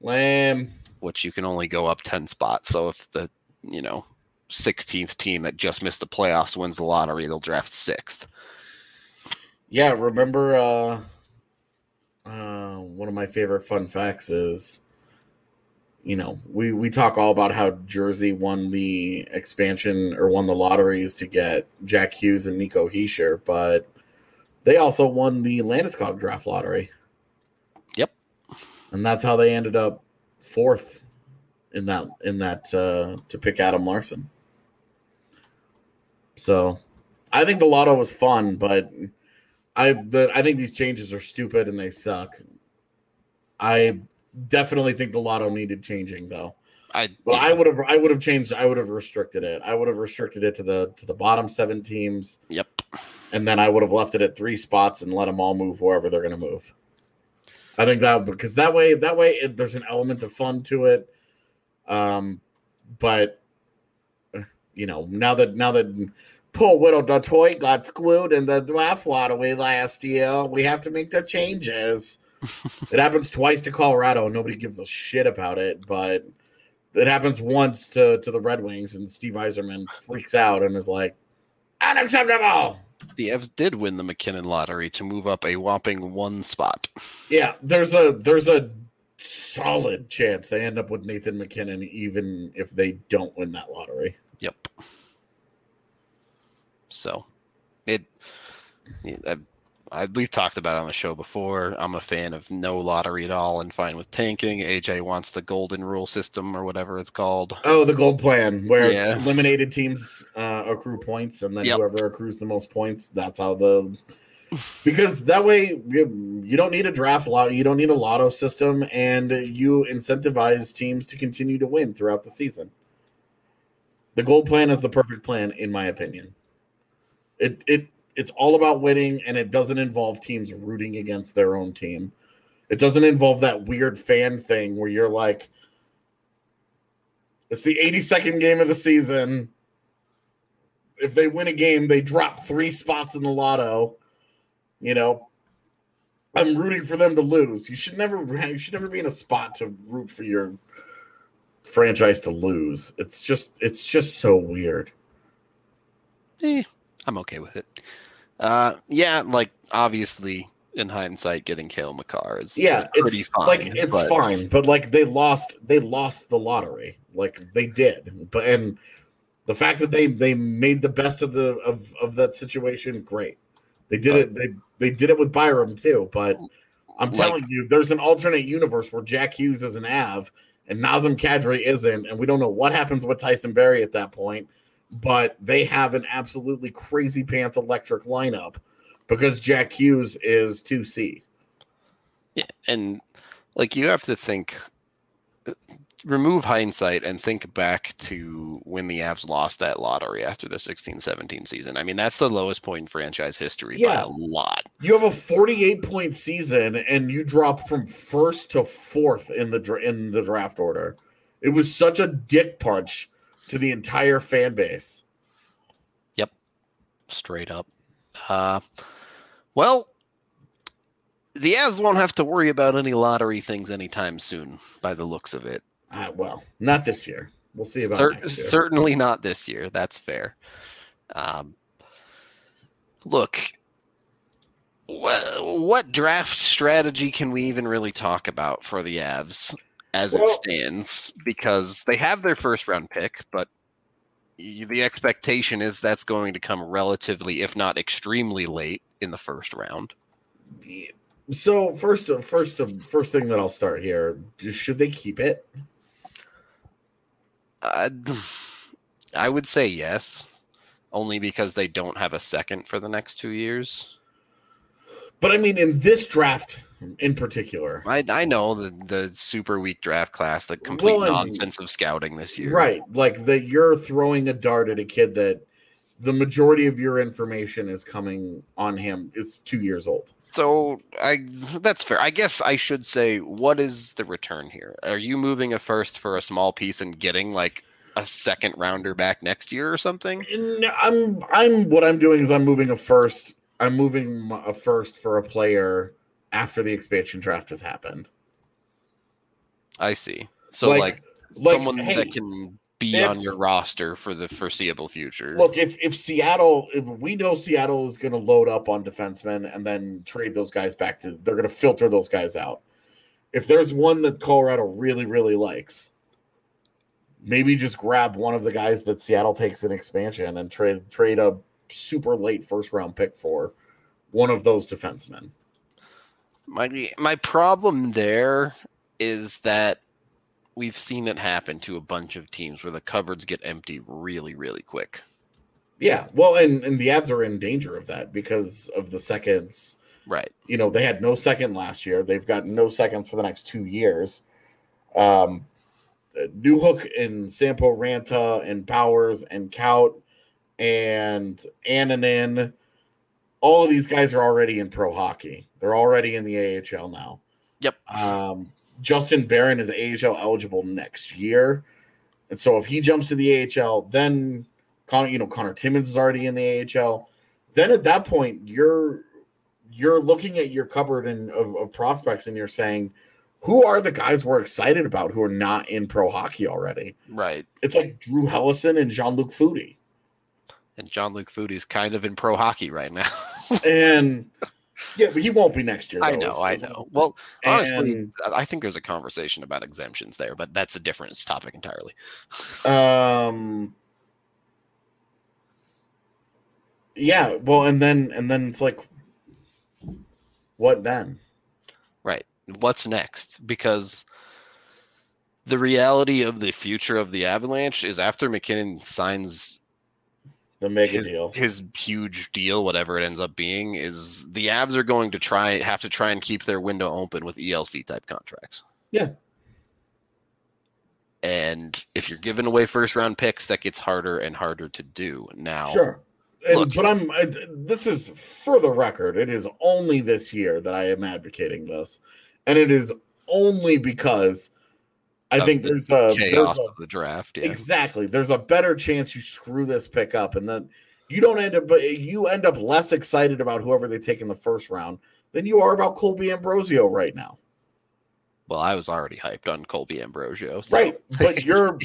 Lame. which you can only go up 10 spots. So if the, you know, 16th team that just missed the playoffs wins the lottery, they'll draft sixth. Yeah, remember uh uh one of my favorite fun facts is you know, we we talk all about how Jersey won the expansion or won the lotteries to get Jack Hughes and Nico Hischier, but they also won the Landeskog draft lottery. Yep. And that's how they ended up fourth in that in that uh to pick Adam Larsson. So I think the lotto was fun, but I the I think these changes are stupid and they suck. I definitely think the lotto needed changing though. I Well, I would have I would have changed I would have restricted it. I would have restricted it to the to the bottom 7 teams Yep. and then I would have left it at 3 spots and let them all move wherever they're going to move. I think that because that way that way it, there's an element of fun to it. Um but you know, now that now that poor little Detroit got screwed in the draft lottery last year, we have to make the changes. it happens twice to Colorado, and nobody gives a shit about it, but it happens once to, to the Red Wings, and Steve Yzerman freaks out and is like, unacceptable. the Evs did win the MacKinnon lottery to move up a whopping one spot. Yeah, there's a there's a solid chance they end up with Nathan MacKinnon, even if they don't win that lottery. Yep. So, it. I, I, we've talked about it on the show before. I'm a fan of no lottery at all and fine with tanking. AJ wants the golden rule system or whatever it's called. Oh, the gold plan where Yeah. eliminated teams uh, accrue points, and then Yep. whoever accrues the most points, that's how the. Because that way you, you don't need a draft lot, you don't need a lotto system, and you incentivize teams to continue to win throughout the season. The gold plan is the perfect plan, in my opinion. It it it's all about winning, and it doesn't involve teams rooting against their own team. It doesn't involve that weird fan thing where you're like, it's the 82nd game of the season. If they win a game, they drop three spots in the lotto. You know, I'm rooting for them to lose. You should never you should never be in a spot to root for your franchise to lose. It's just it's just so weird. Eh, I'm okay with it. Uh, yeah, like obviously in hindsight, getting Cale Makar is Yeah, is pretty it's fine. like it's but- fine, but like they lost they lost the lottery. Like they did. But and the fact that they they made the best of the of of that situation, great. They did it they they did it with Byram too, but I'm Like- telling you, there's an alternate universe where Jack Hughes is an Av and Nazem Kadri isn't, and we don't know what happens with Tyson Barrie at that point. But they have an absolutely crazy pants electric lineup because Jack Hughes is 2C. Yeah, and like you have to think, remove hindsight and think back to when the Avs lost that lottery after the 16-17 season. I mean, that's the lowest point in franchise history by Yeah. a lot. You have a 48 point season and you drop from first to fourth in the in the draft order. It was such a dick punch to the entire fan base. Yep. Straight up. Uh, well, the Avs won't have to worry about any lottery things anytime soon, by the looks of it. Uh, well, not this year. We'll see about Cer- next year. certainly not this year. That's fair. Um, look, wha- what draft strategy can we even really talk about for the Avs as it stands? Because they have their first round pick, but the expectation is that's going to come relatively, if not extremely late in the first round. So first, first, first thing that I'll start here: should they keep it? Uh, I would say yes, only because they don't have a second for the next two years. But I mean, in this draft in particular, I I know the the super weak draft class, the complete Well, nonsense of scouting this year. right? Like that, you're throwing a dart at a kid that the majority of your information is coming on him is two years old. So I that's fair. I guess I should say what is the return here? Are you moving a first for a small piece and getting like a second rounder back next year or something? I'm I'm what I'm doing is I'm moving a first. I'm moving a first for a player after the expansion draft has happened. I see. So Like- like, like, someone hey, that can be if- on your roster for the foreseeable future. Look, if if Seattle, if we know Seattle is going to load up on defensemen and then trade those guys back to, they're going to filter those guys out. If there's one that Colorado really really likes, maybe just grab one of the guys that Seattle takes in expansion and trade trade a super late first round pick for one of those defensemen. My my problem there is that we've seen it happen to a bunch of teams where the cupboards get empty really, really quick. Yeah, well, and and the Avs are in danger of that because of the seconds. Right. you know they had no second last year they've got no seconds for the next two years um new hook and sampo ranta and Bowers and Kaut and Annunen. all of these guys are already in pro hockey they're already in the ahl now Yep. um justin barron is ahl eligible next year and so if he jumps to the ahl then Con- you know connor timmins is already in the ahl then at that point you're you're looking at your cupboard and of, of prospects and you're saying who are the guys we're excited about who are not in pro hockey already Right. it's like drew helleson and jean-luc Foudy. And John Luke Foodie's kind of in pro hockey right now. and yeah but he won't be next year I though. know, I It's- know. Well, honestly, and, I think there's a conversation about exemptions there, but that's a different topic entirely. um yeah well and then and then it's like what then Right. What's next? Because the reality of the future of the Avalanche is after MacKinnon signs the mega his, deal his huge deal, whatever it ends up being, is the Avs are going to try have to try and keep their window open with ELC type contracts. Yeah. And if you're giving away first round picks, that gets harder and harder to do. Now, Sure. And, Look- but I'm. I, this is for the record. It is only this year that I am advocating this, and it is only because I think the there's a, there's chaos a of the draft. Yeah. exactly. There's a better chance you screw this pick up, and then you don't end up. But you end up less excited about whoever they take in the first round than you are about Colby Ambrosio right now. Well, I was already hyped on Colby Ambrosio. So. Right, but you're.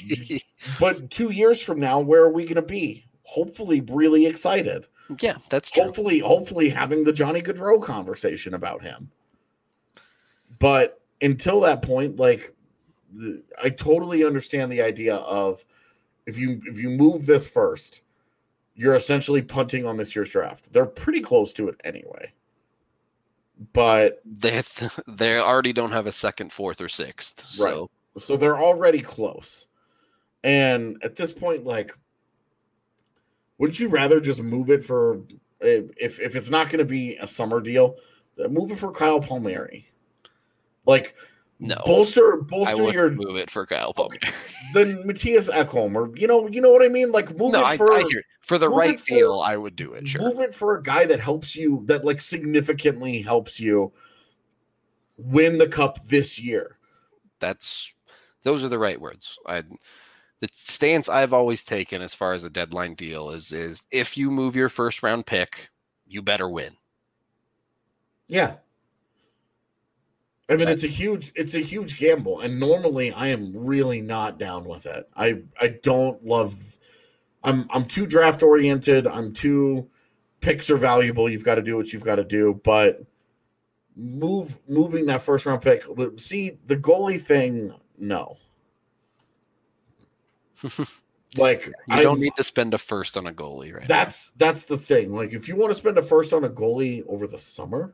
but two years from now, where are we going to be? Hopefully, really excited. yeah, that's true. hopefully hopefully having the Johnny Gaudreau conversation about him. But until that point, like the, I totally understand the idea of if you if you move this first, you're essentially punting on this year's draft. They're pretty close to it anyway. But They they already don't have a second, fourth, or sixth. So so they're already close. And at this point, like, wouldn't you rather just move it for if if it's not going to be a summer deal, move it for Kyle Palmieri? Like, no, bolster I bolster would your move it for Kyle Palmieri. then Mattias Ekholm or you know you know what I mean? Like, move no, it for I hear for the right deal. I would do it. Sure. move it for a guy that helps you that like significantly helps you win the cup this year. That's those are the right words. I the stance I've always taken as far as a deadline deal is is if you move your first round pick, you better win. Yeah. I mean, it's a huge, it's a huge gamble, and normally I am really not down with it. I, I don't love. I'm, I'm too draft oriented. I'm too picks are valuable. You've got to do what you've got to do, but move, moving that first round pick. See the goalie thing. No. like You I don't need to spend a first on a goalie, right? That's that's the thing. Like if you want to spend a first on a goalie over the summer,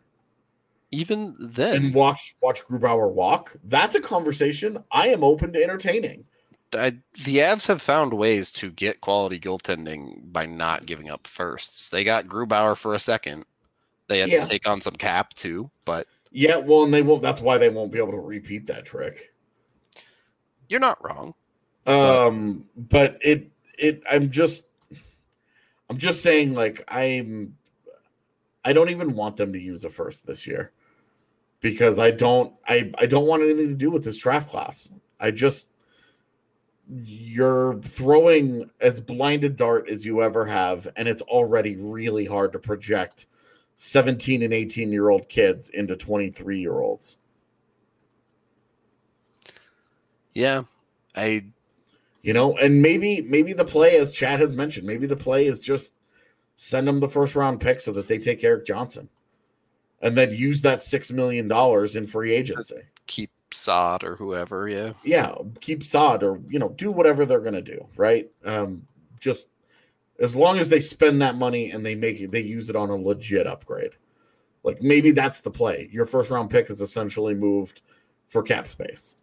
even then. and watch watch Grubauer walk, that's a conversation I am open to entertaining. I, the Avs have found ways to get quality goaltending by not giving up firsts. They got Grubauer for a second. They had Yeah. to take on some cap too, but Yeah, well, and they won't. That's why they won't be able to repeat that trick. you're not wrong. Um, but it it I'm just I'm just saying like I'm I don't even want them to use a first this year because I don't I I don't want anything to do with this draft class. I just you're throwing as blind a dart as you ever have and it's already really hard to project 17 and 18 year old kids into 23 year olds. Yeah, I You know, and maybe maybe the play, as Chad has mentioned, maybe the play is just send them the first round pick so that they take Erik Johnson, and then use that six million dollars in free agency. keep Saad or whoever. Yeah, Yeah, keep Saad or you know do whatever they're gonna do, right? Um, just as long as they spend that money and they make it, they use it on a legit upgrade. Like maybe that's the play. Your first round pick is essentially moved for cap space.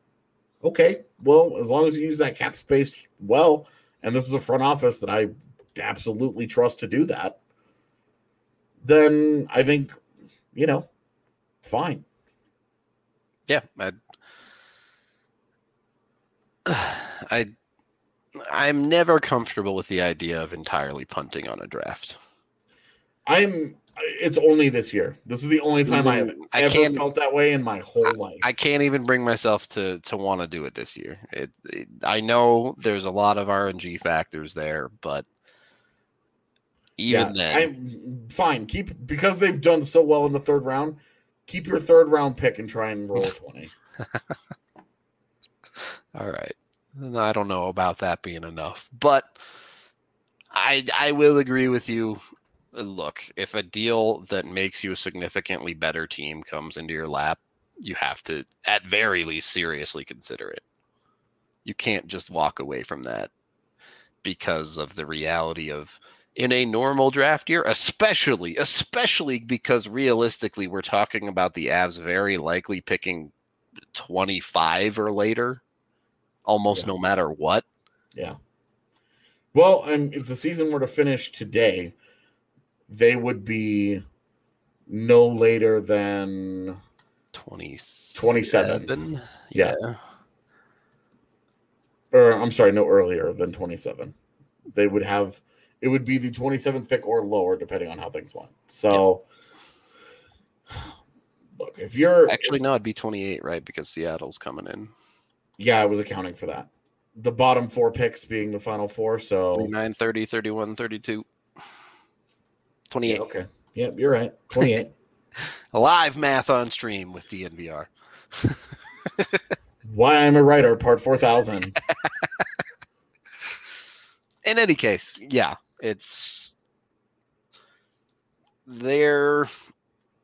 Okay, well, as long as you use that cap space well, and this is a front office that I absolutely trust to do that, then I think, you know, fine. yeah. I, I I'm never comfortable with the idea of entirely punting on a draft. I'm. It's only this year. This is the only time mm-hmm. I have I ever can't- felt that way in my whole life. I can't even bring myself to to want to do it this year. It, it- I know there's a lot of RNG factors there, but even then, I'm fine. Keep because they've done so well in the third round. Keep your third round pick and try and roll a twenty. all right. I don't know about that being enough, but I I will agree with you. Look, if a deal that makes you a significantly better team comes into your lap, you have to at very least seriously consider it. You can't just walk away from that because of the reality of in a normal draft year, especially especially because realistically we're talking about the Avs very likely picking 25 or later almost Yeah. no matter what. Yeah. Well, and if the season were to finish today, they would be no later than 27. Yeah. or I'm sorry, no earlier than 27. They would have it would be the 27th pick or lower, depending on how things went. So look, if you're Actually, no, it'd be 28, right? Because Seattle's coming in. yeah, I was accounting for that. The bottom four picks being the final four. So 29, 30, 31, 32. 28. yeah, okay. Yep, you're right. 28. Live math on stream with DNVR. Why I'm a writer, part 4000. In any case, yeah, it's there.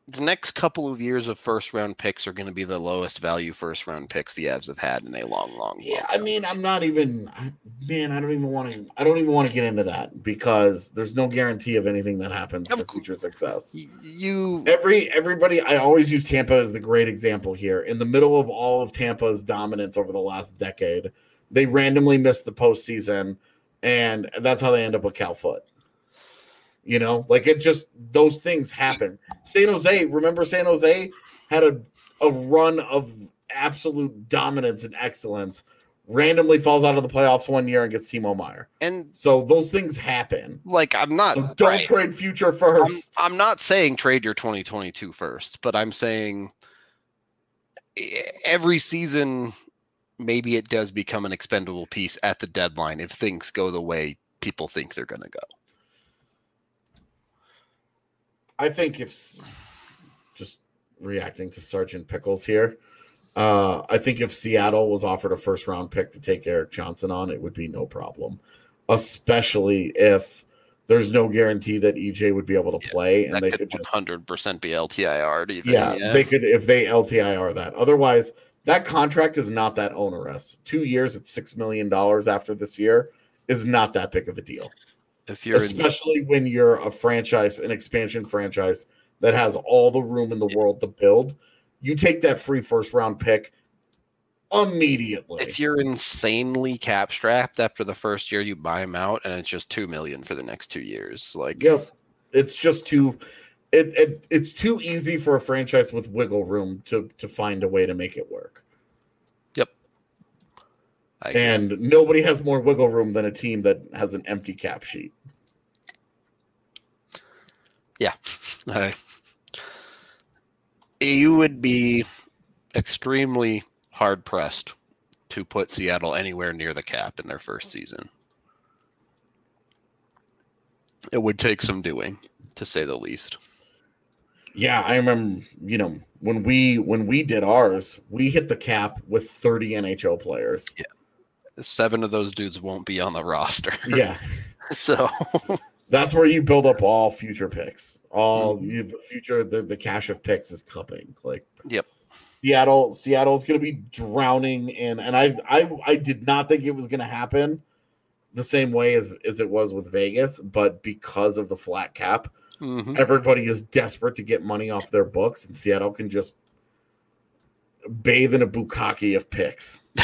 The next couple of years of first round picks are going to be the lowest value first round picks the Avs have had in a long, long, Yeah, long I mean, I'm not even I- man. I don't even want to. I don't even want to get into that because there's no guarantee of anything that happens Of for future success. You Every everybody, I always use Tampa as the great example here. In the middle of all of Tampa's dominance over the last decade, they randomly missed the postseason, and that's how they end up with Cal Foote. You know, like it just those things happen. San Jose, remember San Jose had a a run of absolute dominance and excellence. Randomly falls out of the playoffs one year and gets Timo Meier. and So those things happen. like I'm not So don't right. trade future I'm, first. I'm not saying trade your 2022 first, but I'm saying every season maybe it does become an expendable piece at the deadline if things go the way people think they're going to go. I think if just reacting to Sergeant Pickles here, uh, I think if Seattle was offered a first round pick to take Erik Johnson on, it would be no problem, especially if there's no guarantee that EJ would be able to play and that they could could just 100% be LTIR'd even. yeah, they could if they LTIR that. Otherwise, that contract is not that onerous. Two years at six million dollars after this year is not that big of a deal if you're in, especially when you're a franchise, an expansion franchise that has all the room in the world to build. You take that free first round pick immediately. if you're insanely cap strapped after the first year you buy him out and it's just 2 million for the next 2 years like yep, it's just too. It, it it's too easy for a franchise with wiggle room to to find a way to make it work. I, And nobody has more wiggle room than a team that has an empty cap sheet. I- you would be extremely hard pressed to put Seattle anywhere near the cap in their first season. It would take some doing, to say the least. Yeah, I remember. You know, when we when we did ours, we hit the cap with 30 NHL players. Seven of those dudes won't be on the roster. Yeah, So that's where you build up all future picks. All Mhm. you, the future, the, the cache of picks is coming. Like, Yep. Seattle, Seattle's going to be drowning in, and I, I, I did not think it was going to happen the same way as as it was with Vegas, but because of the flat cap, mhm. everybody is desperate to get money off their books, and Seattle can just bathe in a bukkake of picks.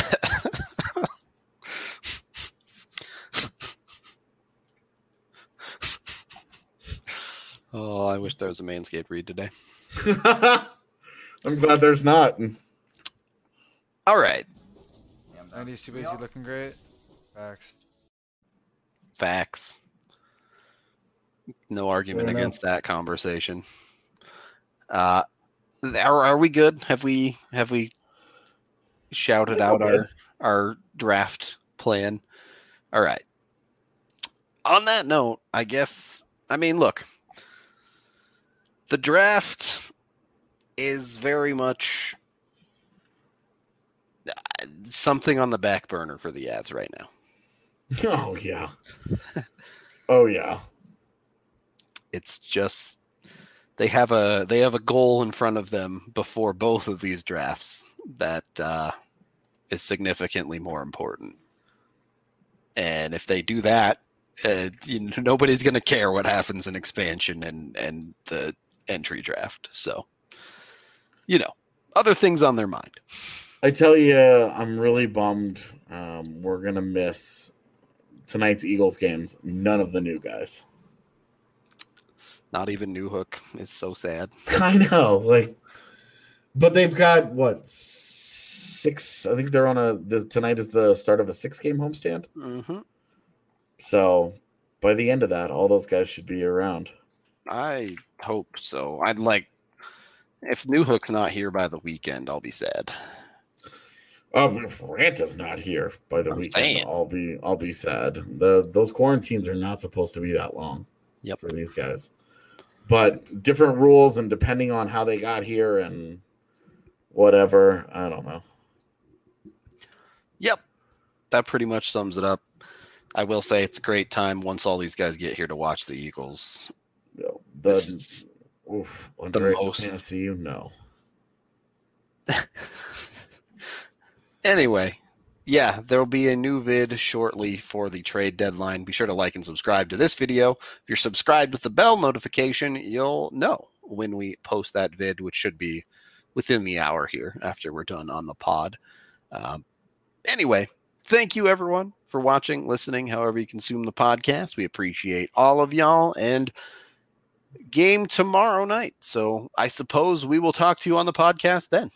oh, I wish there was a Manscaped read today. I'm glad there's not. All right. 90s too busy looking great. Facts. Facts. No argument against that conversation. Uh are, are we good? Have we have we shouted out our good. our draft plan? All right. On that note, I guess I mean look. The draft is very much uh, something on the back burner for the Avs right now. Oh yeah. Oh yeah. It's just they have a they have a goal in front of them before both of these drafts that uh, is significantly more important. And if they do that, uh, you nobody's going to care what happens in expansion and and the entry draft. So, you know, other things on their mind. I tell you, I'm really bummed. Um, we're gonna miss tonight's Eagles games. None of the new guys. Not even Newhook is so sad. I know, like, but they've got what six? I think they're on a. The, tonight is the start of a six-game homestand. hmm So by the end of that, all those guys should be around. I hope so. I'd like if Newhook's not here by the weekend, I'll be sad. Um, if Ranta's not here by the I'm weekend, saying. I'll be I'll be sad. The those quarantines are not supposed to be that long. Yep. For these guys, but different rules and depending on how they got here and whatever, I don't know. Yep. That pretty much sums it up. I will say it's a great time once all these guys get here to watch the Eagles. The oof, the most- Fantasy, you know. Anyway, yeah, there'll be a new vid shortly for the trade deadline. Be sure to like and subscribe to this video. If you're subscribed with the bell notification, you'll know when we post that vid, which should be within the hour here after we're done on the pod. Um, anyway, thank you everyone for watching, listening, however you consume the podcast. We appreciate all of y'all and game tomorrow night. So I suppose we will talk to you on the podcast then.